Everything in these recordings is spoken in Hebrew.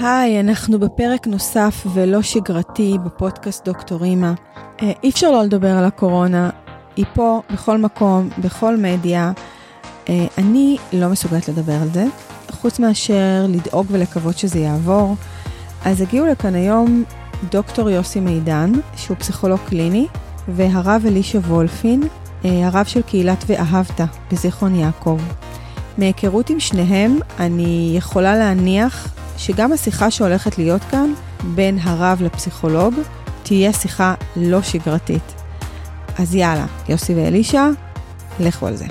היי, אנחנו בפרק נוסף ולא שגרתי בפודקאסט דוקטור אימא. אה, אי אפשר לא לדבר על הקורונה, היא פה בכל מקום, בכל מדיה. אה, אני לא מסוגלת לדבר על זה, חוץ מאשר לדאוג ולקוות שזה יעבור. אז הגיעו לכאן היום דוקטור יוסי מידן, שהוא פסיכולוג קליני, והרב אלישע וולפין, אה, הרב של קהילת ואהבת בזיכרון יעקב. מהיכרות עם שניהם, אני יכולה להניח שגם השיחה שהולכת להיות כאן בין הרב לפסיכולוג תהיה שיחה לא שגרתית. אז יאללה, יוסי ואלישע, לכו על זה.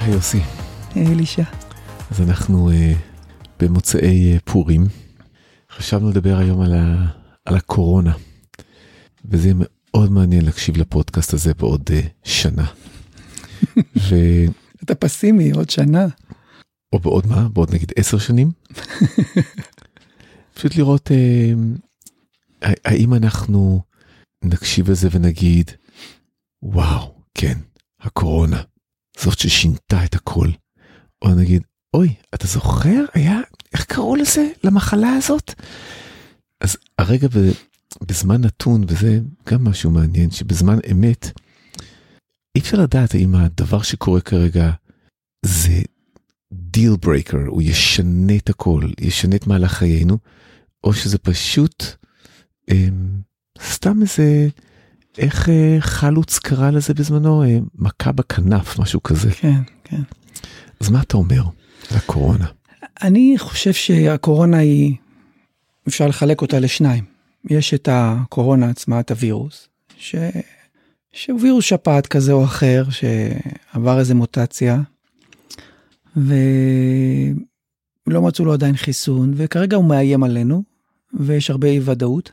היי יוסי. היי אלישע. אז אנחנו uh, במוצאי uh, פורים. חשבנו לדבר היום על, ה, על הקורונה, וזה יהיה מאוד מעניין להקשיב לפודקאסט הזה בעוד uh, שנה. ו... אתה פסימי, עוד שנה. או בעוד מה? בעוד נגיד עשר שנים? פשוט לראות אה, האם אנחנו נקשיב לזה ונגיד, וואו, כן, הקורונה, זאת ששינתה את הכל. או נגיד, אוי, אתה זוכר? היה, איך קראו לזה? למחלה הזאת? אז הרגע בזמן נתון, וזה גם משהו מעניין, שבזמן אמת, אי אפשר לדעת האם הדבר שקורה כרגע זה deal breaker, הוא ישנה את הכל, ישנה את מהלך חיינו, או שזה פשוט אה, סתם איזה, איך אה, חלוץ קרא לזה בזמנו, אה, מכה בכנף, משהו כזה. כן, כן. אז מה אתה אומר על הקורונה? אני חושב שהקורונה היא, אפשר לחלק אותה לשניים. יש את הקורונה עצמה, את הווירוס, ש... שהוא וירוס שפעת כזה או אחר, שעבר איזה מוטציה, ולא מצאו לו עדיין חיסון, וכרגע הוא מאיים עלינו, ויש הרבה אי ודאות.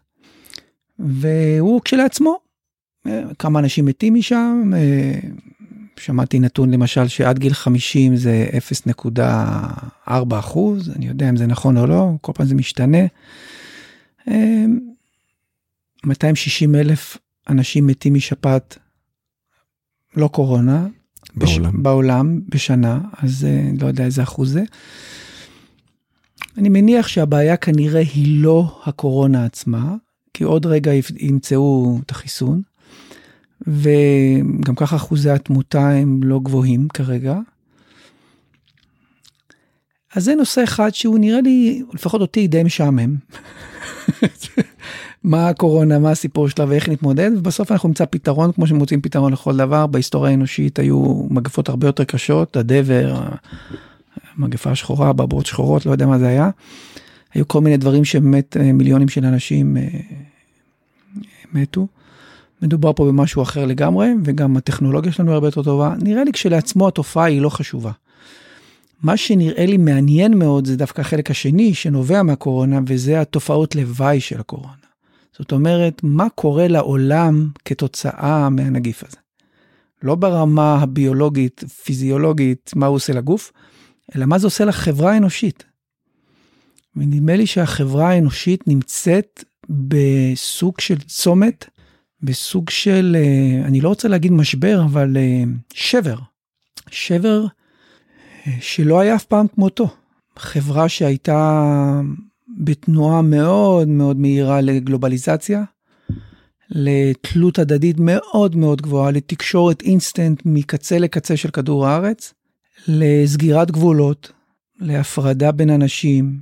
והוא כשלעצמו, כמה אנשים מתים משם, שמעתי נתון למשל שעד גיל 50 זה 0.4 אחוז, אני יודע אם זה נכון או לא, כל פעם זה משתנה. 260 אלף אנשים מתים משפעת, לא קורונה, בעולם. בש... בעולם בשנה, אז uh, לא יודע איזה אחוז זה. אני מניח שהבעיה כנראה היא לא הקורונה עצמה, כי עוד רגע ימצאו את החיסון, וגם ככה אחוזי התמותה הם לא גבוהים כרגע. אז זה נושא אחד שהוא נראה לי, לפחות אותי, די משעמם. מה הקורונה, מה הסיפור שלה ואיך נתמודד, ובסוף אנחנו נמצא פתרון כמו שמוצאים פתרון לכל דבר. בהיסטוריה האנושית היו מגפות הרבה יותר קשות, הדבר, המגפה השחורה, בברות שחורות, לא יודע מה זה היה. היו כל מיני דברים שבאמת אה, מיליונים של אנשים אה, מתו. מדובר פה במשהו אחר לגמרי, וגם הטכנולוגיה שלנו הרבה יותר טובה. נראה לי כשלעצמו התופעה היא לא חשובה. מה שנראה לי מעניין מאוד זה דווקא החלק השני שנובע מהקורונה, וזה התופעות לוואי של הקורונה. זאת אומרת, מה קורה לעולם כתוצאה מהנגיף הזה. לא ברמה הביולוגית, פיזיולוגית, מה הוא עושה לגוף, אלא מה זה עושה לחברה האנושית. ונדמה לי שהחברה האנושית נמצאת בסוג של צומת, בסוג של, אה, אני לא רוצה להגיד משבר, אבל אה, שבר. שבר אה, שלא היה אף פעם כמותו. חברה שהייתה בתנועה מאוד מאוד מהירה לגלובליזציה, לתלות הדדית מאוד מאוד גבוהה, לתקשורת אינסטנט מקצה לקצה של כדור הארץ, לסגירת גבולות, להפרדה בין אנשים,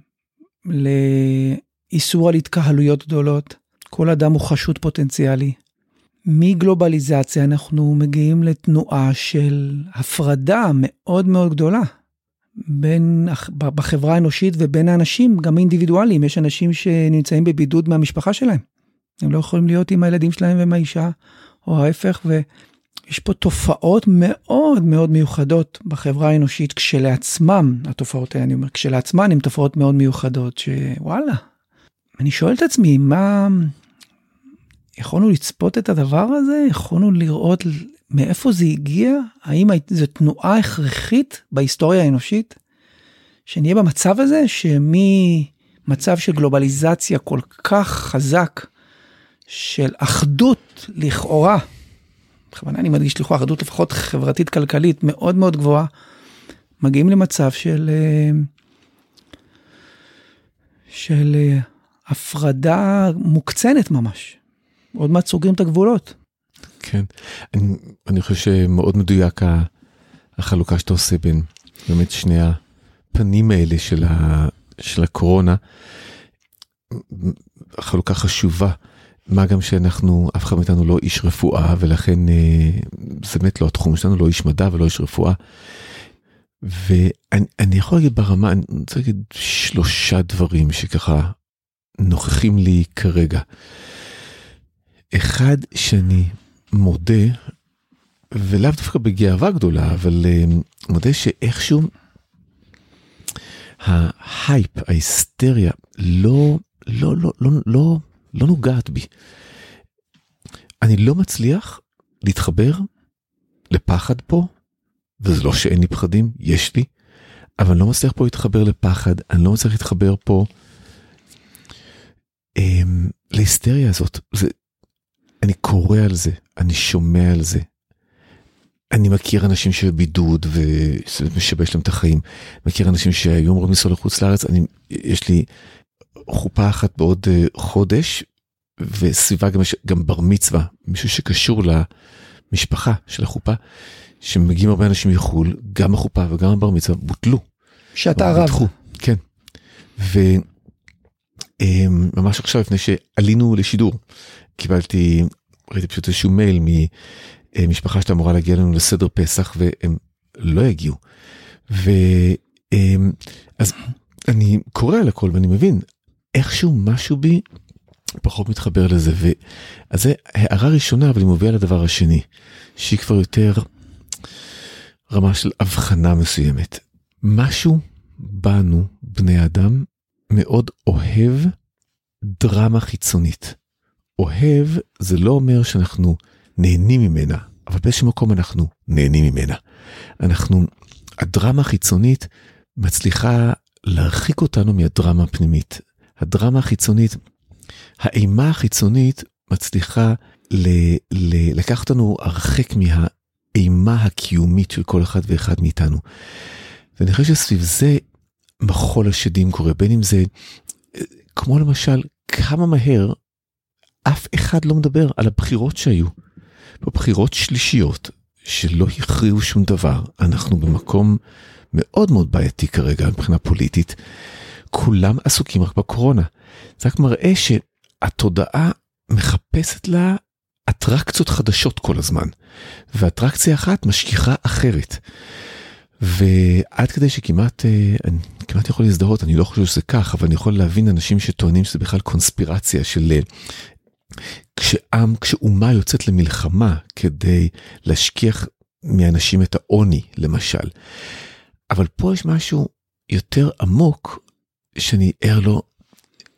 לאיסור על התקהלויות גדולות. כל אדם הוא חשוד פוטנציאלי. מגלובליזציה אנחנו מגיעים לתנועה של הפרדה מאוד מאוד גדולה. בין, בחברה האנושית ובין האנשים, גם אינדיבידואלים, יש אנשים שנמצאים בבידוד מהמשפחה שלהם. הם לא יכולים להיות עם הילדים שלהם ועם האישה, או ההפך, ויש פה תופעות מאוד מאוד מיוחדות בחברה האנושית כשלעצמם, התופעות האלה, אני אומר, כשלעצמן הן תופעות מאוד מיוחדות, שוואלה, אני שואל את עצמי, מה... יכולנו לצפות את הדבר הזה? יכולנו לראות מאיפה זה הגיע? האם זו תנועה הכרחית בהיסטוריה האנושית? שנהיה במצב הזה שממצב של גלובליזציה כל כך חזק, של אחדות לכאורה, בכוונה אני מדגיש לכאורה אחדות לפחות חברתית כלכלית מאוד מאוד גבוהה, מגיעים למצב של, של אה, הפרדה מוקצנת ממש. עוד מעט סוגרים את הגבולות. כן, אני, אני חושב שמאוד מדויק החלוקה שאתה עושה בין באמת שני הפנים האלה של, ה, של הקורונה. חלוקה חשובה, מה גם שאנחנו, אף אחד מאיתנו לא איש רפואה, ולכן אה, זה באמת לא התחום שלנו, לא איש מדע ולא איש רפואה. ואני יכול להגיד ברמה, אני רוצה להגיד שלושה דברים שככה נוכחים לי כרגע. אחד שאני מודה, ולאו דווקא בגאווה גדולה, אבל uh, מודה שאיכשהו ההייפ, ההיסטריה, לא, לא, לא, לא, לא, לא נוגעת בי. אני לא מצליח להתחבר לפחד פה, וזה לא שאין לי פחדים, יש לי, אבל אני לא מצליח פה להתחבר לפחד, אני לא מצליח להתחבר פה um, להיסטריה הזאת. זה, אני קורא על זה, אני שומע על זה. אני מכיר אנשים שבבידוד ומשבש להם את החיים. מכיר אנשים שהיו אמורים לנסוע לחוץ לארץ, אני, יש לי חופה אחת בעוד uh, חודש, וסביבה גם גם בר מצווה, מישהו שקשור למשפחה של החופה, שמגיעים הרבה אנשים מחו"ל, גם החופה וגם הבר מצווה בוטלו. שאתה הרב. כן. וממש עכשיו לפני שעלינו לשידור, קיבלתי, ראיתי פשוט איזשהו מייל ממשפחה שהייתה אמורה להגיע לנו לסדר פסח והם לא יגיעו. ואז אני קורא על הכל ואני מבין איכשהו משהו בי פחות מתחבר לזה ואז זה הערה ראשונה אבל היא מובילה לדבר השני שהיא כבר יותר רמה של הבחנה מסוימת משהו בנו בני אדם מאוד אוהב דרמה חיצונית. אוהב זה לא אומר שאנחנו נהנים ממנה, אבל באיזשהו מקום אנחנו נהנים ממנה. אנחנו, הדרמה החיצונית מצליחה להרחיק אותנו מהדרמה הפנימית. הדרמה החיצונית, האימה החיצונית מצליחה ל, ל, לקחת אותנו הרחק מהאימה הקיומית של כל אחד ואחד מאיתנו. ואני חושב שסביב זה מחול השדים קורה, בין אם זה, כמו למשל, כמה מהר אף אחד לא מדבר על הבחירות שהיו. בבחירות שלישיות שלא הכריעו שום דבר, אנחנו במקום מאוד מאוד בעייתי כרגע מבחינה פוליטית. כולם עסוקים רק בקורונה. זה רק מראה שהתודעה מחפשת לה אטרקציות חדשות כל הזמן, ואטרקציה אחת משכיחה אחרת. ועד כדי שכמעט, אה, אני כמעט יכול להזדהות, אני לא חושב שזה כך, אבל אני יכול להבין אנשים שטוענים שזה בכלל קונספירציה של אה, כשעם, כשאומה יוצאת למלחמה כדי להשכיח מאנשים את העוני, למשל. אבל פה יש משהו יותר עמוק שאני ער לו,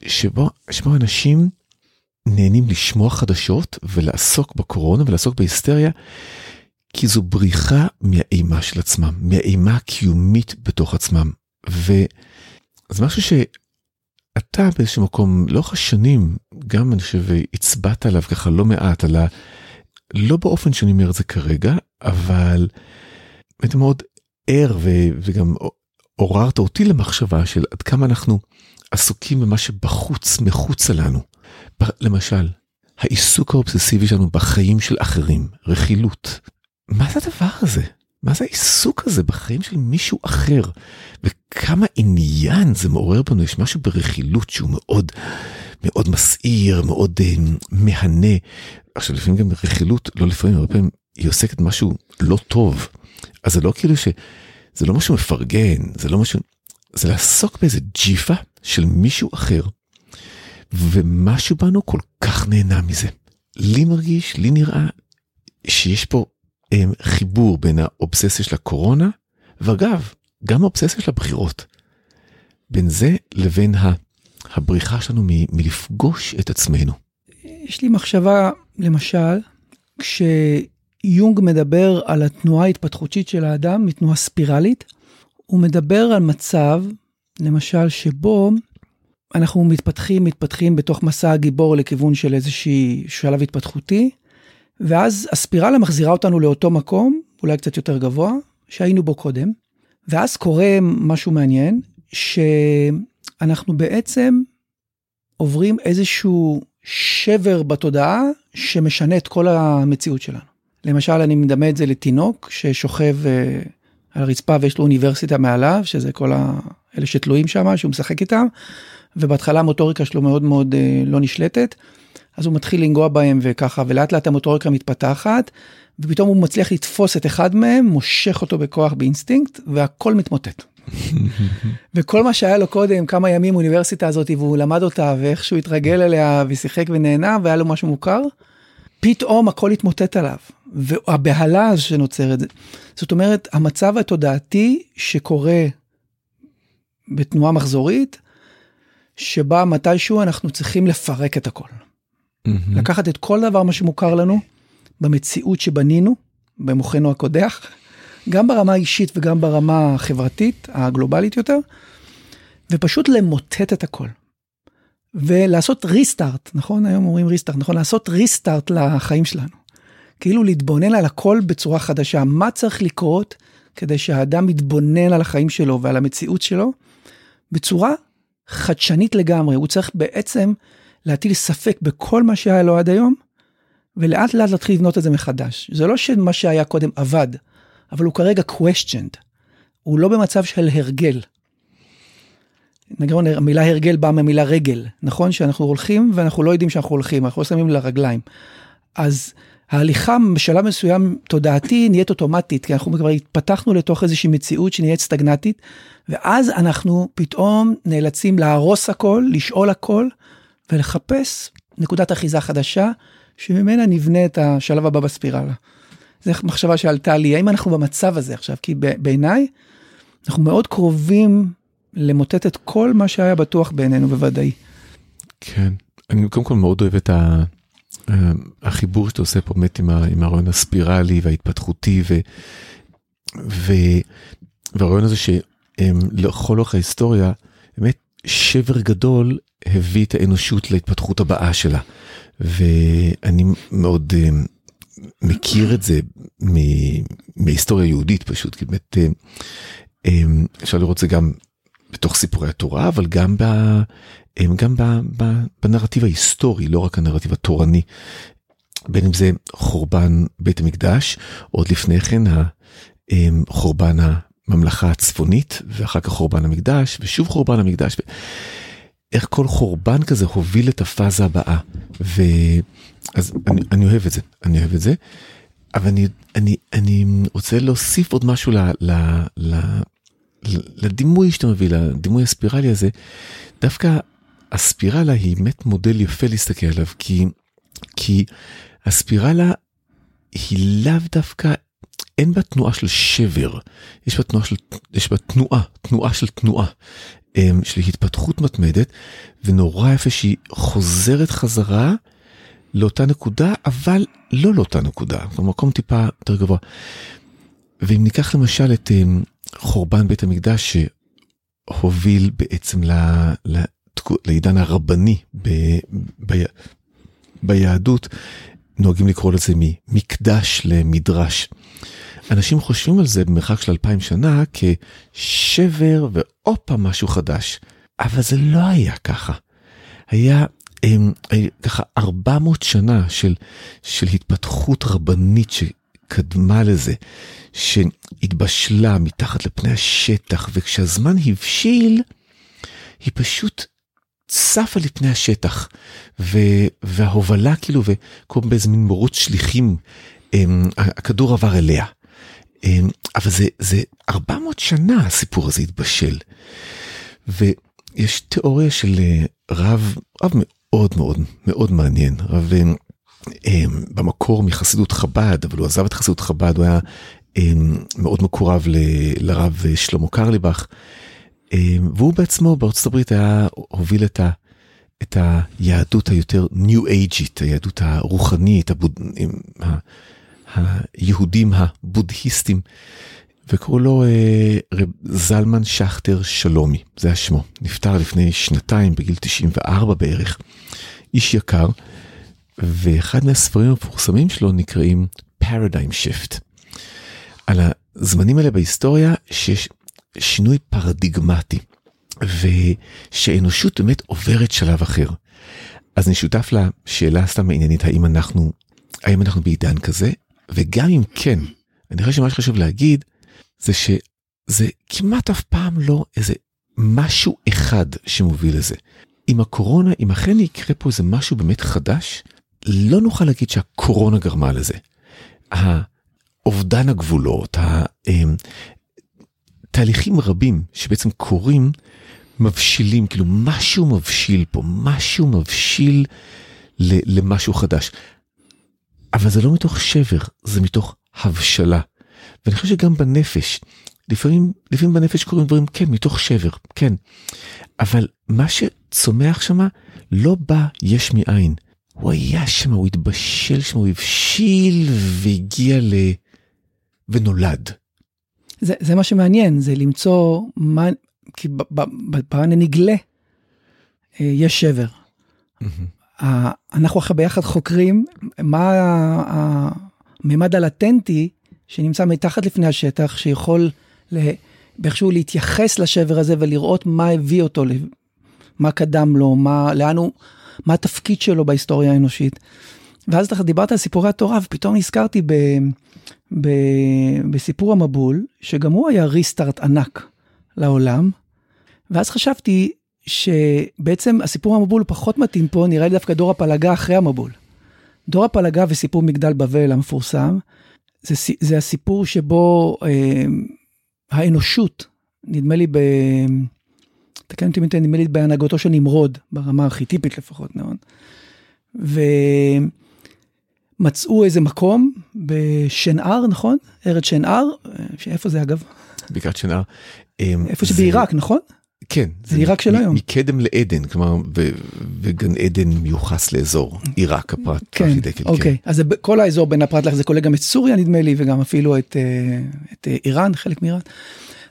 שבו, שבו אנשים נהנים לשמוע חדשות ולעסוק בקורונה ולעסוק בהיסטריה, כי זו בריחה מהאימה של עצמם, מהאימה הקיומית בתוך עצמם. וזה משהו שאתה באיזשהו מקום, לאורך השנים, גם אני חושב, הצבעת עליו ככה לא מעט, על ה... לא באופן שאני אומר את זה כרגע, אבל הייתי מאוד ער ו... וגם עוררת אותי למחשבה של עד כמה אנחנו עסוקים במה שבחוץ, מחוצה לנו. למשל, העיסוק האובססיבי שלנו בחיים של אחרים, רכילות, מה זה הדבר הזה? מה זה העיסוק הזה בחיים של מישהו אחר? וכמה עניין זה מעורר בנו, יש משהו ברכילות שהוא מאוד מאוד מסעיר, מאוד uh, מהנה. עכשיו לפעמים גם רכילות, לא לפעמים, הרבה פעמים היא עוסקת משהו לא טוב. אז זה לא כאילו ש... זה לא משהו מפרגן, זה לא משהו... זה לעסוק באיזה ג'יפה של מישהו אחר, ומשהו בנו כל כך נהנה מזה. לי מרגיש, לי נראה שיש פה חיבור בין האובססיה של הקורונה, ואגב, גם האובססיה של הבחירות. בין זה לבין הבריחה שלנו מ- מלפגוש את עצמנו. יש לי מחשבה, למשל, כשיונג מדבר על התנועה ההתפתחותית של האדם מתנועה ספירלית, הוא מדבר על מצב, למשל, שבו אנחנו מתפתחים, מתפתחים בתוך מסע הגיבור לכיוון של איזשהי שלב התפתחותי, ואז הספירלה מחזירה אותנו לאותו מקום, אולי קצת יותר גבוה, שהיינו בו קודם, ואז קורה משהו מעניין, שאנחנו בעצם עוברים איזשהו שבר בתודעה שמשנה את כל המציאות שלנו. למשל, אני מדמה את זה לתינוק ששוכב אה, על הרצפה ויש לו אוניברסיטה מעליו, שזה כל ה... אלה שתלויים שם, שהוא משחק איתם, ובהתחלה המוטוריקה שלו מאוד מאוד אה, לא נשלטת, אז הוא מתחיל לנגוע בהם וככה, ולאט לאט המוטוריקה מתפתחת, ופתאום הוא מצליח לתפוס את אחד מהם, מושך אותו בכוח באינסטינקט, והכל מתמוטט. וכל מה שהיה לו קודם, כמה ימים אוניברסיטה הזאת, והוא למד אותה, ואיך שהוא התרגל אליה, ושיחק ונהנה, והיה לו משהו מוכר, פתאום הכל התמוטט עליו. והבהלה שנוצרת, זאת אומרת, המצב התודעתי שקורה בתנועה מחזורית, שבה מתישהו אנחנו צריכים לפרק את הכל. לקחת את כל דבר מה שמוכר לנו במציאות שבנינו, במוחנו הקודח, גם ברמה האישית וגם ברמה החברתית, הגלובלית יותר, ופשוט למוטט את הכל. ולעשות ריסטארט, נכון? היום אומרים ריסטארט, נכון? לעשות ריסטארט לחיים שלנו. כאילו להתבונן על הכל בצורה חדשה. מה צריך לקרות כדי שהאדם יתבונן על החיים שלו ועל המציאות שלו בצורה חדשנית לגמרי. הוא צריך בעצם להטיל ספק בכל מה שהיה לו עד היום, ולאט לאט להתחיל לבנות את זה מחדש. זה לא שמה שהיה קודם עבד, אבל הוא כרגע questioned. הוא לא במצב של הרגל. נגיד, המילה הרגל באה מהמילה רגל, נכון? שאנחנו הולכים ואנחנו לא יודעים שאנחנו הולכים, אנחנו לא שמים לרגליים. אז ההליכה בשלב מסוים תודעתי נהיית אוטומטית, כי אנחנו כבר התפתחנו לתוך איזושהי מציאות שנהיית סטגנטית, ואז אנחנו פתאום נאלצים להרוס הכל, לשאול הכל, ולחפש נקודת אחיזה חדשה, שממנה נבנה את השלב הבא בספירלה. זו מחשבה שעלתה לי, האם אנחנו במצב הזה עכשיו? כי בעיניי, אנחנו מאוד קרובים למוטט את כל מה שהיה בטוח בעינינו בוודאי. כן, אני קודם כל מאוד אוהב את ה... החיבור שאתה עושה פה באמת עם הרעיון הספירלי וההתפתחותי ו, ו, והרעיון הזה שלכל אורך ההיסטוריה באמת שבר גדול הביא את האנושות להתפתחות הבאה שלה. ואני מאוד מכיר את זה מהיסטוריה יהודית פשוט, כי באמת אפשר לראות זה גם בתוך סיפורי התורה, אבל גם, ב, גם ב, ב, בנרטיב ההיסטורי, לא רק הנרטיב התורני. בין אם זה חורבן בית המקדש, עוד לפני כן חורבן הממלכה הצפונית, ואחר כך חורבן המקדש, ושוב חורבן המקדש. איך כל חורבן כזה הוביל את הפאזה הבאה. ואז אני, אני אוהב את זה, אני אוהב את זה. אבל אני, אני, אני רוצה להוסיף עוד משהו ל, ל, ל, לדימוי שאתה מביא, לדימוי הספירלי הזה, דווקא הספירלה היא באמת מודל יפה להסתכל עליו, כי, כי הספירלה היא לאו דווקא, אין בה תנועה של שבר, יש בה תנועה של, יש בה תנועה, תנועה של תנועה, אמ, של התפתחות מתמדת, ונורא יפה שהיא חוזרת חזרה לאותה נקודה, אבל לא לאותה נקודה, במקום טיפה יותר גבוה. ואם ניקח למשל את אמ, חורבן בית המקדש שהוביל בעצם ל, ל, לעידן הרבני ב, ב, ביהדות, נוהגים לקרוא לזה ממקדש למדרש. אנשים חושבים על זה במרחק של אלפיים שנה כשבר פעם משהו חדש, אבל זה לא היה ככה. היה הם, ככה 400 שנה של, של התפתחות רבנית שקדמה לזה, שהתבשלה מתחת לפני השטח, וכשהזמן הבשיל, היא פשוט צפה לפני השטח, ו, וההובלה כאילו, וכל באיזה מין מרוץ שליחים, הם, הכדור עבר אליה. הם, אבל זה, זה 400 שנה הסיפור הזה התבשל. ויש תיאוריה של אה, רב, רב מאוד מאוד מאוד מעניין, רב הם, במקור מחסידות חב"ד, אבל הוא עזב את חסידות חב"ד, הוא היה מאוד מקורב ל, לרב שלמה קרליבך. והוא בעצמו בארצות הברית היה הוביל את, ה, את היהדות היותר ניו אייג'ית, היהדות הרוחנית, הבוד, היהודים הבודהיסטים, וקראו לו אה, רב זלמן שכטר שלומי, זה השמו, נפטר לפני שנתיים בגיל 94 בערך, איש יקר, ואחד מהספרים המפורסמים שלו נקראים Paradigm Shift. על הזמנים האלה בהיסטוריה שיש שינוי פרדיגמטי, ושאנושות באמת עוברת שלב אחר. אז אני שותף לשאלה סתם העניינית, האם אנחנו, האם אנחנו בעידן כזה, וגם אם כן, אני חושב שמה שחשוב להגיד, זה שזה כמעט אף פעם לא איזה משהו אחד שמוביל לזה. עם הקורונה, אם אכן יקרה פה איזה משהו באמת חדש, לא נוכל להגיד שהקורונה גרמה לזה. אובדן הגבולות, התהליכים רבים שבעצם קורים, מבשילים, כאילו משהו מבשיל פה, משהו מבשיל למשהו חדש. אבל זה לא מתוך שבר, זה מתוך הבשלה. ואני חושב שגם בנפש, לפעמים, לפעמים בנפש קורים דברים, כן, מתוך שבר, כן. אבל מה שצומח שמה לא בא יש מאין. הוא היה שם, הוא התבשל שם, הוא הבשיל והגיע ל... ונולד. זה, זה מה שמעניין, זה למצוא מה, כי בפן הנגלה אה, יש שבר. אנחנו אחרי ביחד חוקרים מה הממד הלטנטי שנמצא מתחת לפני השטח, שיכול באיכשהו להתייחס לשבר הזה ולראות מה הביא אותו, מה קדם לו, מה, לאן הוא, מה התפקיד שלו בהיסטוריה האנושית. ואז אתה דיברת על סיפורי התורה, ופתאום נזכרתי ב, ב, בסיפור המבול, שגם הוא היה ריסטארט ענק לעולם. ואז חשבתי שבעצם הסיפור המבול פחות מתאים פה, נראה לי דווקא דור הפלגה אחרי המבול. דור הפלגה וסיפור מגדל בבל המפורסם, זה, זה הסיפור שבו אה, האנושות, נדמה לי ב... תקן אותי אם נדמה לי בהנהגתו של נמרוד, ברמה הארכיטיפית לפחות, נכון? ומצאו איזה מקום בשנער, נכון? ארץ שנער, איפה זה אגב? בקעת שנער. אמ, איפה שבעיראק, נכון? כן. זה עיראק של היום. מקדם לעדן, כלומר, וגן עדן מיוחס לאזור עיראק, הפרט, כן, אוקיי. אז כל האזור בין הפרט לך זה כולל גם את סוריה נדמה לי, וגם אפילו את, אה, את אה, איראן, חלק מאיראן.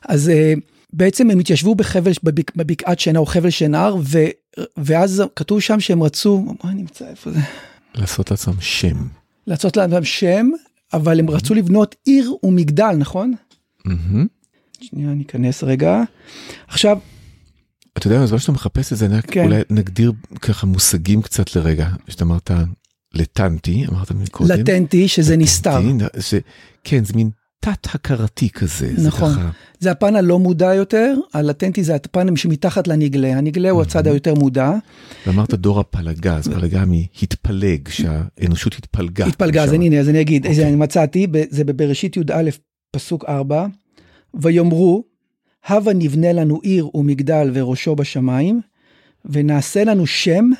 אז אה, בעצם הם התיישבו בחבל, בבק, בבקעת שינה או חבל שנהר, ואז כתוב שם שהם רצו, מה נמצא, איפה זה? לעשות לעצמם שם. לעשות לעצמם שם, אבל הם רצו לבנות עיר ומגדל, נכון? שנייה, אני אכנס רגע. עכשיו, אתה יודע, בזמן שאתה מחפש את זה, כן. אולי נגדיר ככה מושגים קצת לרגע, שאתה אמרת לטנטי, אמרת מקודם. לטנטי, שזה לטנטי, נסתר. ש... כן, זה מין תת-הכרתי כזה. נכון, זה, ככה... זה הפן הלא מודע יותר, הלטנטי זה הפן שמתחת לנגלה, הנגלה הוא הצד היותר מודע. ואמרת דור הפלגה, אז פלגה מהתפלג, שהאנושות התפלגה. התפלגה, אז הנה, אז אני אגיד, אוקיי. אני מצאתי, זה בבראשית י"א, פסוק 4, ויאמרו, הבה נבנה לנו עיר ומגדל וראשו בשמיים, ונעשה לנו שם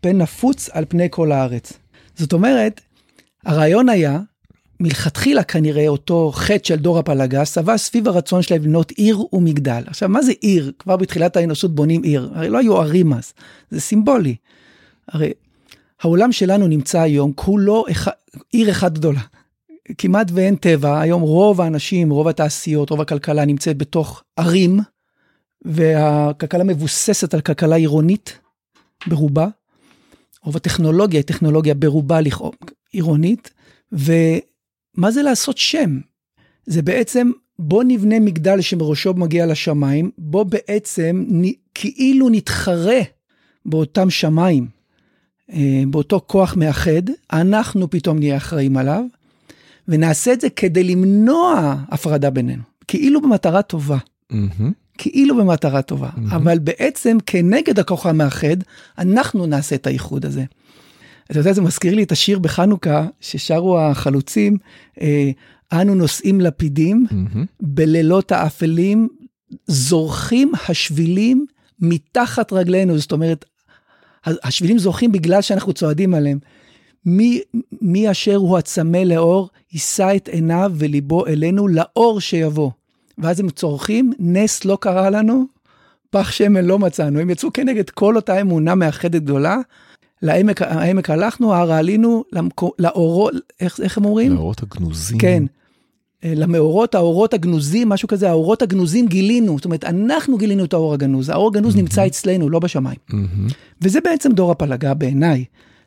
פן נפוץ על פני כל הארץ. זאת אומרת, הרעיון היה, מלכתחילה כנראה אותו חטא של דור הפלגה, סבע סביב הרצון שלהם לבנות עיר ומגדל. עכשיו, מה זה עיר? כבר בתחילת האנושות בונים עיר. הרי לא היו ערים אז, זה סימבולי. הרי העולם שלנו נמצא היום כולו אחד, עיר אחת גדולה. כמעט ואין טבע, היום רוב האנשים, רוב התעשיות, רוב הכלכלה נמצאת בתוך ערים, והכלכלה מבוססת על כלכלה עירונית ברובה. רוב הטכנולוגיה היא טכנולוגיה ברובה עירונית, ומה זה לעשות שם? זה בעצם בוא נבנה מגדל שמראשו מגיע לשמיים, בוא בעצם כאילו נתחרה באותם שמיים, אה, באותו כוח מאחד, אנחנו פתאום נהיה אחראים עליו, ונעשה את זה כדי למנוע הפרדה בינינו, כאילו במטרה טובה. Mm-hmm. כאילו במטרה טובה, mm-hmm. אבל בעצם כנגד הכוח המאחד, אנחנו נעשה את האיחוד הזה. אתה יודע, זה מזכיר לי את השיר בחנוכה ששרו החלוצים, אה, אנו נושאים לפידים, mm-hmm. בלילות האפלים, זורחים השבילים מתחת רגלינו, זאת אומרת, השבילים זורחים בגלל שאנחנו צועדים עליהם. מי, מי אשר הוא הצמא לאור, יישא את עיניו וליבו אלינו לאור שיבוא. ואז הם צורכים, נס לא קרה לנו, פח שמן לא מצאנו. הם יצאו כנגד כל אותה אמונה מאחדת גדולה. לעמק העמק הלכנו, הר עלינו, לאורות, איך, איך הם אומרים? לאורות הגנוזים. כן. אה, למאורות, האורות הגנוזים, משהו כזה, האורות הגנוזים גילינו, זאת אומרת, אנחנו גילינו את האור הגנוז, האור הגנוז mm-hmm. נמצא אצלנו, לא בשמיים. Mm-hmm. וזה בעצם דור הפלגה בעיניי.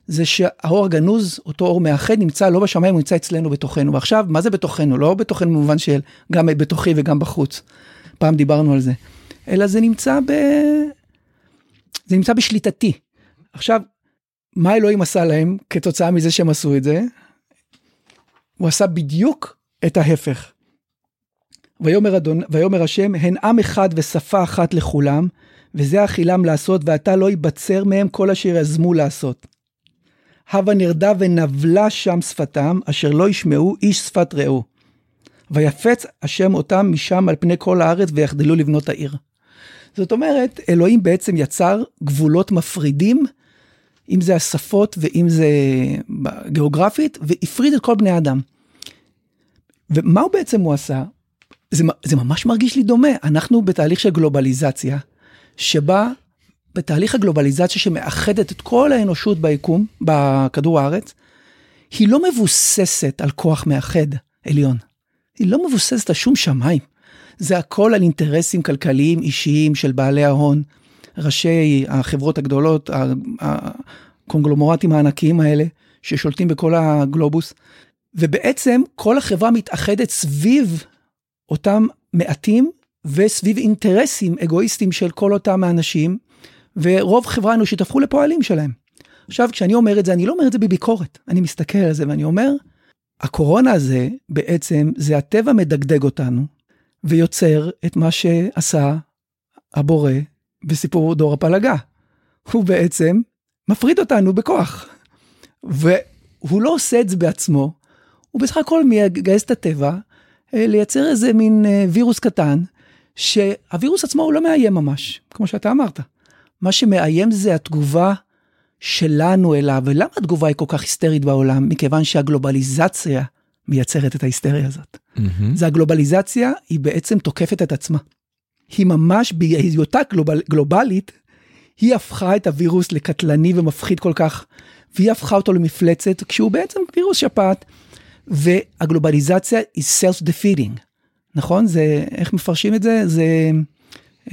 זה שהאור הגנוז, אותו אור מאחד, נמצא לא בשמיים, הוא נמצא אצלנו בתוכנו. ועכשיו, מה זה בתוכנו? לא בתוכנו במובן של גם בתוכי וגם בחוץ. פעם דיברנו על זה. אלא זה נמצא ב... זה נמצא בשליטתי. עכשיו, מה אלוהים עשה להם כתוצאה מזה שהם עשו את זה? הוא עשה בדיוק את ההפך. ויאמר, אדון, ויאמר השם, הן עם אחד ושפה אחת לכולם, וזה אכילם לעשות, ועתה לא ייבצר מהם כל אשר יזמו לעשות. הבה נרדה ונבלה שם שפתם, אשר לא ישמעו איש שפת רעהו. ויפץ השם אותם משם על פני כל הארץ, ויחדלו לבנות העיר. זאת אומרת, אלוהים בעצם יצר גבולות מפרידים, אם זה השפות ואם זה גיאוגרפית, והפריד את כל בני אדם. ומה הוא בעצם הוא עשה? זה, זה ממש מרגיש לי דומה, אנחנו בתהליך של גלובליזציה, שבה בתהליך הגלובליזציה שמאחדת את כל האנושות ביקום, בכדור הארץ, היא לא מבוססת על כוח מאחד עליון. היא לא מבוססת על שום שמיים. זה הכל על אינטרסים כלכליים אישיים של בעלי ההון, ראשי החברות הגדולות, הקונגלומורטים הענקיים האלה, ששולטים בכל הגלובוס. ובעצם כל החברה מתאחדת סביב אותם מעטים וסביב אינטרסים אגואיסטיים של כל אותם האנשים, ורוב חברה אנושית הפכו לפועלים שלהם. עכשיו, כשאני אומר את זה, אני לא אומר את זה בביקורת, אני מסתכל על זה ואני אומר, הקורונה הזה, בעצם, זה הטבע מדגדג אותנו, ויוצר את מה שעשה הבורא בסיפור דור הפלגה. הוא בעצם מפריד אותנו בכוח. והוא לא עושה את זה בעצמו, הוא בסך הכל מגייס את הטבע אה, לייצר איזה מין אה, וירוס קטן, שהווירוס עצמו הוא לא מאיים ממש, כמו שאתה אמרת. מה שמאיים זה התגובה שלנו אליו, ולמה התגובה היא כל כך היסטרית בעולם? מכיוון שהגלובליזציה מייצרת את ההיסטריה הזאת. Mm-hmm. זה הגלובליזציה, היא בעצם תוקפת את עצמה. היא ממש, בהיותה גלובל, גלובלית, היא הפכה את הווירוס לקטלני ומפחיד כל כך, והיא הפכה אותו למפלצת, כשהוא בעצם וירוס שפעת. והגלובליזציה היא self-defeating, נכון? זה, איך מפרשים את זה? זה,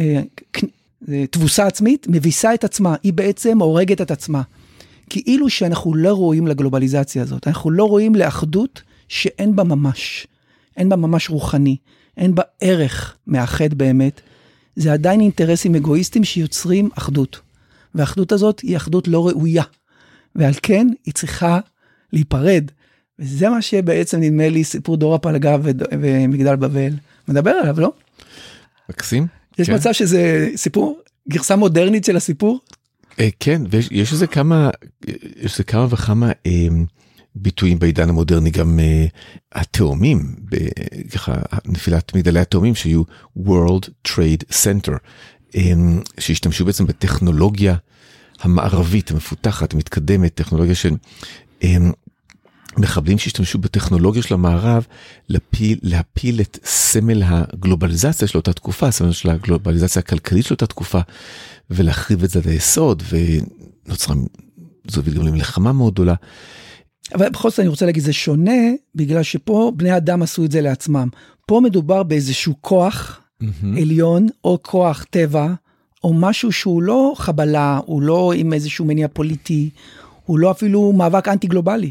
אה, תבוסה עצמית, מביסה את עצמה, היא בעצם הורגת את עצמה. כאילו שאנחנו לא רואים לגלובליזציה הזאת, אנחנו לא רואים לאחדות שאין בה ממש, אין בה ממש רוחני, אין בה ערך מאחד באמת, זה עדיין אינטרסים אגואיסטיים שיוצרים אחדות. והאחדות הזאת היא אחדות לא ראויה, ועל כן היא צריכה להיפרד. וזה מה שבעצם נדמה לי סיפור דור הפלגה ומגדל בבל מדבר עליו, לא? מקסים. יש כן. מצב שזה סיפור, גרסה מודרנית של הסיפור? אה, כן, ויש איזה כמה, יש איזה כמה וכמה אה, ביטויים בעידן המודרני, גם אה, התאומים, ככה נפילת מגדלי התאומים שיהיו World Trade Center, אה, שהשתמשו בעצם בטכנולוגיה המערבית המפותחת, המתקדמת, טכנולוגיה של אה, מחבלים שהשתמשו בטכנולוגיה של המערב להפיל, להפיל את סמל הגלובליזציה של אותה תקופה, סמל של הגלובליזציה הכלכלית של אותה תקופה, ולהחריב את זה עד היסוד, ונוצרה, זו הוביל גם למלחמה מאוד גדולה. אבל בכל זאת אני רוצה להגיד זה שונה בגלל שפה בני אדם עשו את זה לעצמם. פה מדובר באיזשהו כוח mm-hmm. עליון או כוח טבע או משהו שהוא לא חבלה, הוא לא עם איזשהו מניע פוליטי, הוא לא אפילו מאבק אנטי גלובלי.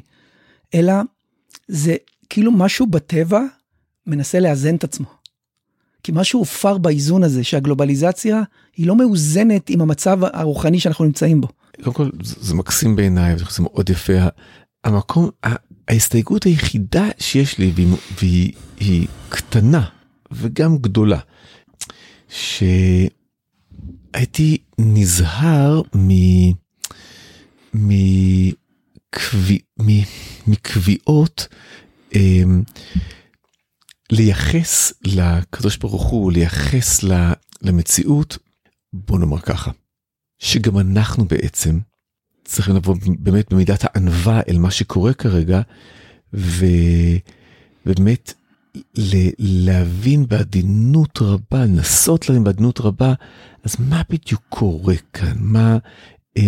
אלא זה כאילו משהו בטבע מנסה לאזן את עצמו. כי משהו הופר באיזון הזה, שהגלובליזציה היא לא מאוזנת עם המצב הרוחני שאנחנו נמצאים בו. קודם כל זה מקסים בעיניי, זה מאוד יפה. המקום, ההסתייגות היחידה שיש לי, והיא, והיא היא קטנה וגם גדולה, שהייתי נזהר מ... מ... קבי, מקביעות אמ, לייחס לקדוש ברוך הוא, לייחס למציאות, בוא נאמר ככה, שגם אנחנו בעצם צריכים לבוא באמת במידת הענווה אל מה שקורה כרגע, ובאמת להבין בעדינות רבה, לנסות להבין בעדינות רבה, אז מה בדיוק קורה כאן? מה um,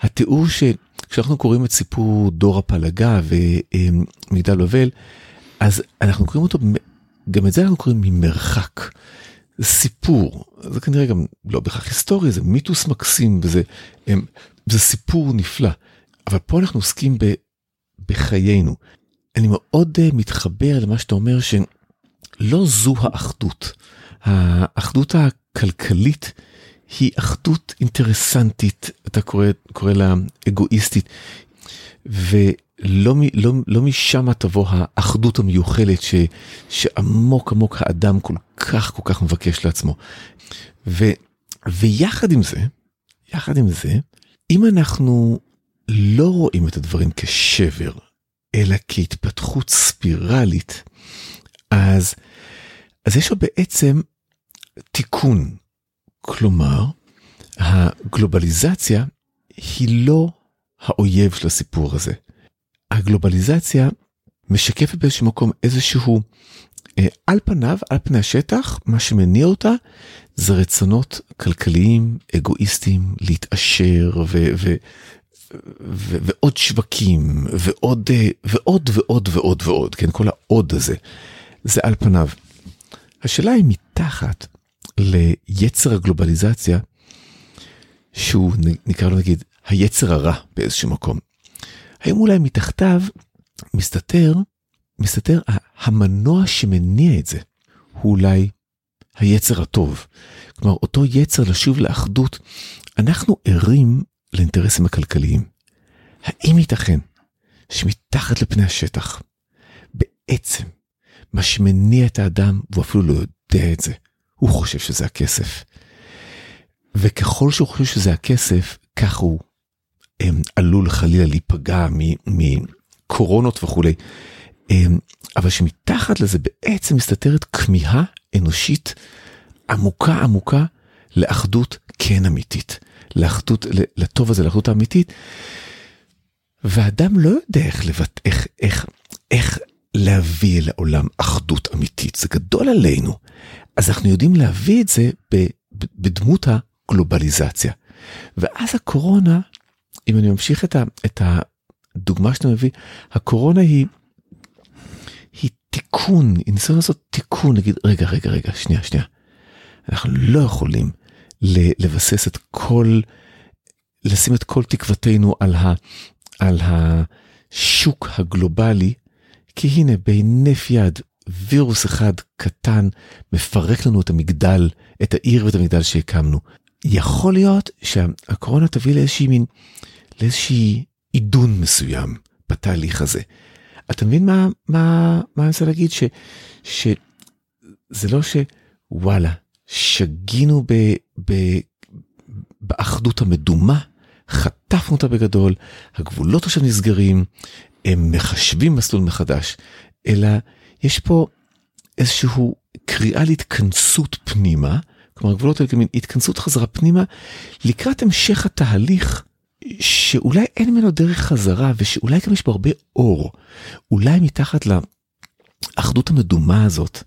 התיאור ש... כשאנחנו קוראים את סיפור דור הפלגה ומגדל בבל, אז אנחנו קוראים אותו, גם את זה אנחנו קוראים ממרחק. סיפור, זה כנראה גם לא בהכרח היסטורי, זה מיתוס מקסים וזה הם, זה סיפור נפלא. אבל פה אנחנו עוסקים ב, בחיינו. אני מאוד uh, מתחבר למה שאתה אומר שלא זו האחדות. האחדות הכלכלית היא אחדות אינטרסנטית, אתה קורא, קורא לה אגואיסטית, ולא לא, לא משם תבוא האחדות המיוחלת ש, שעמוק עמוק האדם כל כך כל כך מבקש לעצמו. ו, ויחד עם זה, יחד עם זה, אם אנחנו לא רואים את הדברים כשבר, אלא כהתפתחות ספירלית, אז, אז יש לו בעצם תיקון. כלומר, הגלובליזציה היא לא האויב של הסיפור הזה. הגלובליזציה משקפת באיזשהו מקום איזשהו, אה, על פניו, על פני השטח, מה שמניע אותה זה רצונות כלכליים, אגואיסטיים, להתעשר ו... ו ו- ועוד שווקים ועוד אה, ועוד ועוד ועוד ועוד כן כל העוד הזה זה על פניו. השאלה היא מתחת ליצר הגלובליזציה שהוא נקרא לו נגיד היצר הרע באיזשהו מקום. האם אולי מתחתיו מסתתר מסתתר המנוע שמניע את זה הוא אולי היצר הטוב. כלומר אותו יצר לשוב לאחדות אנחנו ערים לאינטרסים הכלכליים. האם ייתכן שמתחת לפני השטח, בעצם, מה שמניע את האדם, והוא אפילו לא יודע את זה, הוא חושב שזה הכסף. וככל שהוא חושב שזה הכסף, כך הוא הם, אמ, עלול חלילה להיפגע מקורונות וכולי. הם, אמ, אבל שמתחת לזה בעצם מסתתרת כמיהה אנושית עמוקה עמוקה לאחדות כן אמיתית. לאחדות, לטוב הזה, לאחדות האמיתית. ואדם לא יודע איך לבט... איך, איך, איך להביא לעולם אחדות אמיתית, זה גדול עלינו. אז אנחנו יודעים להביא את זה בדמות הגלובליזציה. ואז הקורונה, אם אני ממשיך את, ה, את הדוגמה שאתה מביא, הקורונה היא, היא תיקון, היא ניסיון לעשות תיקון, נגיד, רגע, רגע, רגע, שנייה, שנייה. אנחנו לא יכולים לבסס את כל, לשים את כל תקוותנו על, ה, על השוק הגלובלי, כי הנה בהינף יד וירוס אחד קטן מפרק לנו את המגדל, את העיר ואת המגדל שהקמנו. יכול להיות שהקורונה תביא לאיזושהי מין, לאיזושהי עידון מסוים בתהליך הזה. אתה מבין מה, מה, מה אני רוצה להגיד? ש, שזה לא שוואלה, שגינו ב, ב, באחדות המדומה, חטפנו אותה בגדול, הגבולות עכשיו נסגרים, הם מחשבים מסלול מחדש, אלא יש פה איזשהו קריאה להתכנסות פנימה, כלומר הגבולות האלה כמין התכנסות חזרה פנימה לקראת המשך התהליך שאולי אין ממנו דרך חזרה ושאולי גם יש פה הרבה אור. אולי מתחת לאחדות המדומה הזאת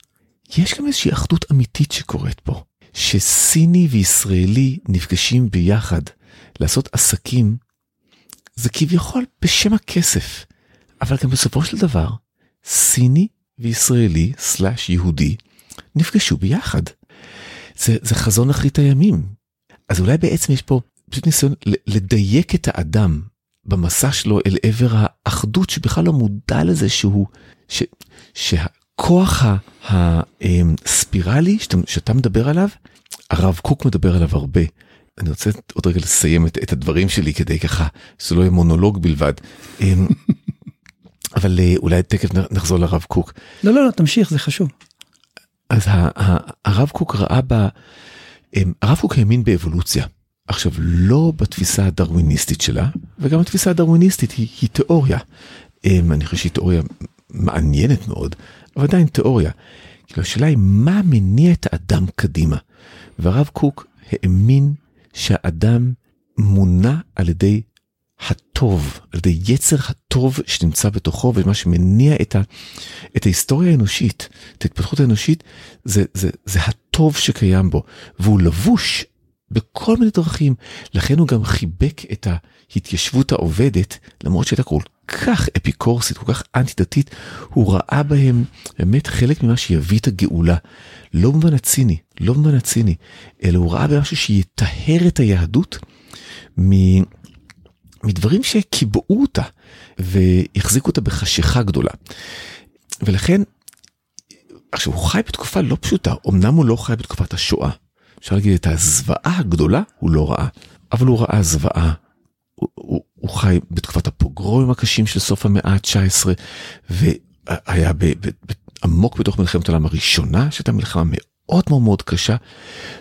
יש גם איזושהי אחדות אמיתית שקורית פה, שסיני וישראלי נפגשים ביחד לעשות עסקים, זה כביכול בשם הכסף, אבל גם בסופו של דבר, סיני וישראלי סלאש יהודי נפגשו ביחד. זה, זה חזון אחרית הימים. אז אולי בעצם יש פה פשוט ניסיון לדייק את האדם במסע שלו אל עבר האחדות שבכלל לא מודע לזה שהוא, ש, שה, הכוח הספירלי שאתה, שאתה מדבר עליו, הרב קוק מדבר עליו הרבה. אני רוצה עוד רגע לסיים את, את הדברים שלי כדי ככה שזה לא יהיה מונולוג בלבד. אבל אה, אולי תכף נחזור לרב קוק. לא לא לא תמשיך זה חשוב. אז הרב קוק ראה ב... אמ, הרב קוק האמין באבולוציה. עכשיו לא בתפיסה הדרוויניסטית שלה וגם התפיסה הדרוויניסטית היא, היא תיאוריה. אמ, אני חושב שהיא תיאוריה מעניינת מאוד אבל עדיין תיאוריה. כאילו השאלה היא מה מניע את האדם קדימה. והרב קוק האמין שהאדם מונע על ידי הטוב, על ידי יצר הטוב שנמצא בתוכו ומה שמניע את, ה, את ההיסטוריה האנושית, את ההתפתחות האנושית, זה, זה, זה הטוב שקיים בו, והוא לבוש בכל מיני דרכים, לכן הוא גם חיבק את ההתיישבות העובדת, למרות שהייתה כל כך אפיקורסית, כל כך אנטי דתית, הוא ראה בהם באמת חלק ממה שיביא את הגאולה. לא במובן הציני, לא במובן הציני, אלא הוא ראה במשהו שיטהר את היהדות. מדברים שקיבעו אותה והחזיקו אותה בחשיכה גדולה. ולכן, עכשיו הוא חי בתקופה לא פשוטה, אמנם הוא לא חי בתקופת השואה, אפשר להגיד את הזוועה הגדולה הוא לא ראה, אבל הוא ראה זוועה. הוא, הוא, הוא חי בתקופת הפוגרומים הקשים של סוף המאה ה-19 והיה ב, ב, ב, עמוק בתוך מלחמת העולם הראשונה שהייתה מלחמה מאוד מאוד מאוד קשה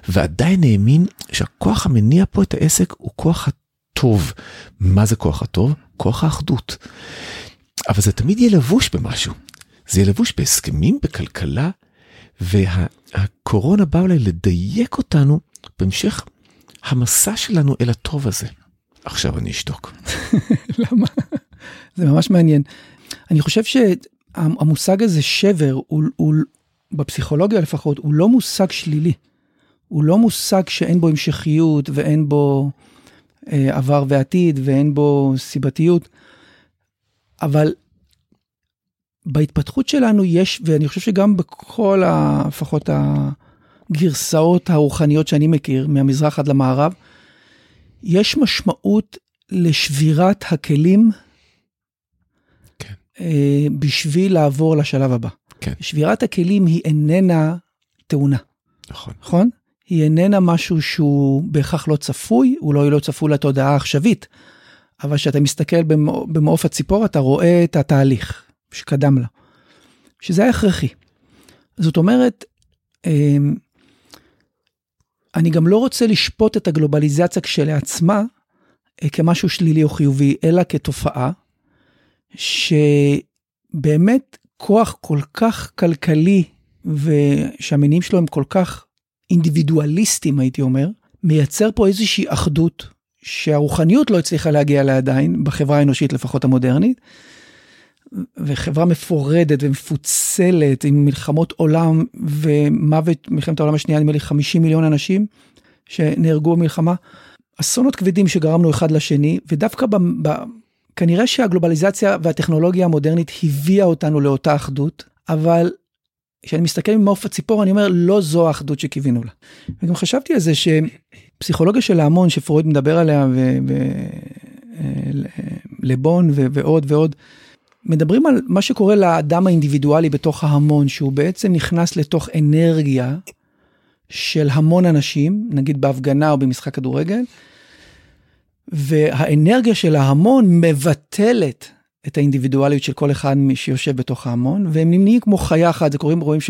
ועדיין האמין שהכוח המניע פה את העסק הוא כוח הטוב. מה זה כוח הטוב? כוח האחדות. אבל זה תמיד יהיה לבוש במשהו. זה יהיה לבוש בהסכמים, בכלכלה, והקורונה באה אולי לדייק אותנו בהמשך המסע שלנו אל הטוב הזה. עכשיו אני אשתוק. למה? זה ממש מעניין. אני חושב שהמושג הזה שבר הוא, הוא בפסיכולוגיה לפחות הוא לא מושג שלילי. הוא לא מושג שאין בו המשכיות ואין בו עבר ועתיד ואין בו סיבתיות. אבל בהתפתחות שלנו יש, ואני חושב שגם בכל ה, לפחות הגרסאות הרוחניות שאני מכיר, מהמזרח עד למערב, יש משמעות לשבירת הכלים כן. אה, בשביל לעבור לשלב הבא. כן. שבירת הכלים היא איננה תאונה. נכון. נכון? היא איננה משהו שהוא בהכרח לא צפוי, הוא לא, לא צפוי לתודעה העכשווית, אבל כשאתה מסתכל במעוף הציפור אתה רואה את התהליך שקדם לה, שזה היה הכרחי. זאת אומרת, אמ, אני גם לא רוצה לשפוט את הגלובליזציה כשלעצמה אה, כמשהו שלילי או חיובי, אלא כתופעה שבאמת כוח כל כך כלכלי ושהמינים שלו הם כל כך אינדיבידואליסטים הייתי אומר, מייצר פה איזושהי אחדות שהרוחניות לא הצליחה להגיע אליה עדיין, בחברה האנושית לפחות המודרנית, וחברה מפורדת ומפוצלת עם מלחמות עולם ומוות, מלחמת העולם השנייה, נדמה לי 50 מיליון אנשים שנהרגו במלחמה. אסונות כבדים שגרמנו אחד לשני, ודווקא ב, ב, כנראה שהגלובליזציה והטכנולוגיה המודרנית הביאה אותנו לאותה אחדות, אבל כשאני מסתכל ממעוף הציפור אני אומר לא זו האחדות שקיווינו לה. וגם חשבתי על זה שפסיכולוגיה של ההמון שפרויד מדבר עליה ולבון אה, ועוד ועוד מדברים על מה שקורה לאדם האינדיבידואלי בתוך ההמון שהוא בעצם נכנס לתוך אנרגיה של המון אנשים נגיד בהפגנה או במשחק כדורגל. והאנרגיה של ההמון מבטלת את האינדיבידואליות של כל אחד שיושב בתוך ההמון והם נעים כמו חיה אחת זה קוראים רואים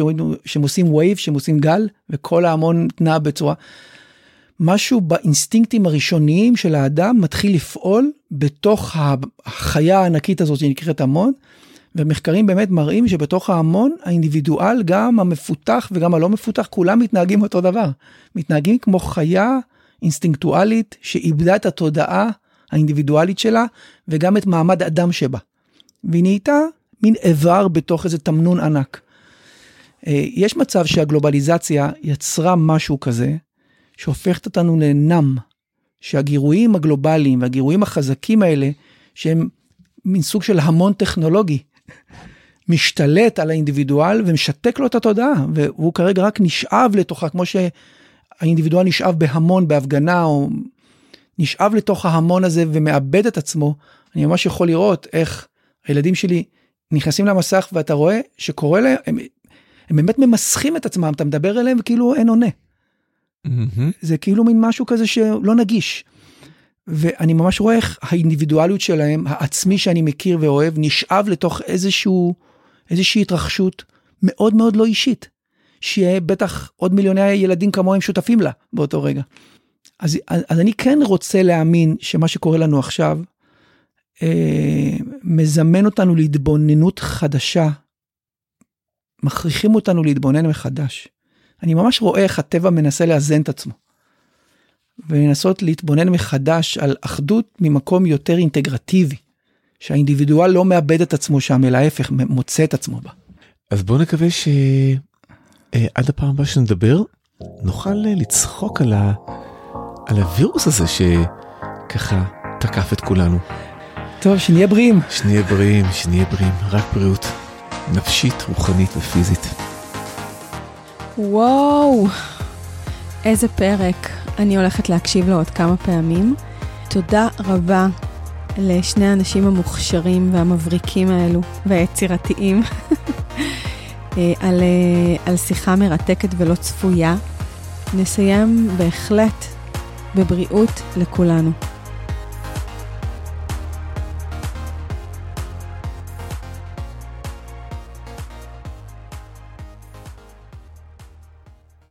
שהם עושים wave שהם עושים גל וכל ההמון נע בצורה. משהו באינסטינקטים הראשוניים של האדם מתחיל לפעול בתוך החיה הענקית הזאת שנקראת המון. ומחקרים באמת מראים שבתוך ההמון האינדיבידואל גם המפותח וגם הלא מפותח כולם מתנהגים אותו דבר מתנהגים כמו חיה אינסטינקטואלית שאיבדה את התודעה האינדיבידואלית שלה וגם את מעמד אדם שבה. והיא נהייתה מין איבר בתוך איזה תמנון ענק. אה, יש מצב שהגלובליזציה יצרה משהו כזה שהופכת אותנו לנם, שהגירויים הגלובליים והגירויים החזקים האלה שהם מין סוג של המון טכנולוגי משתלט על האינדיבידואל ומשתק לו את התודעה והוא כרגע רק נשאב לתוכה כמו שהאינדיבידואל נשאב בהמון בהפגנה או נשאב לתוך ההמון הזה ומאבד את עצמו, אני ממש יכול לראות איך הילדים שלי נכנסים למסך ואתה רואה שקורה להם, הם, הם באמת ממסכים את עצמם, אתה מדבר אליהם וכאילו אין עונה. Mm-hmm. זה כאילו מין משהו כזה שלא נגיש. ואני ממש רואה איך האינדיבידואליות שלהם, העצמי שאני מכיר ואוהב, נשאב לתוך איזשהו, איזושהי התרחשות מאוד מאוד לא אישית. שיהיה בטח עוד מיליוני ילדים כמוהם שותפים לה באותו רגע. אז, אז אני כן רוצה להאמין שמה שקורה לנו עכשיו אה, מזמן אותנו להתבוננות חדשה, מכריחים אותנו להתבונן מחדש. אני ממש רואה איך הטבע מנסה לאזן את עצמו. ולנסות להתבונן מחדש על אחדות ממקום יותר אינטגרטיבי, שהאינדיבידואל לא מאבד את עצמו שם, אלא ההפך, מוצא את עצמו בה. אז בוא נקווה שעד אה, הפעם הבאה שנדבר, נוכל אה, לצחוק על ה... על הווירוס הזה שככה תקף את כולנו. טוב, שנהיה בריאים. שנהיה בריאים, שנהיה בריאים, רק בריאות. נפשית, רוחנית ופיזית. וואו, איזה פרק. אני הולכת להקשיב לו עוד כמה פעמים. תודה רבה לשני האנשים המוכשרים והמבריקים האלו והיצירתיים אה, על, אה, על שיחה מרתקת ולא צפויה. נסיים בהחלט בבריאות לכולנו.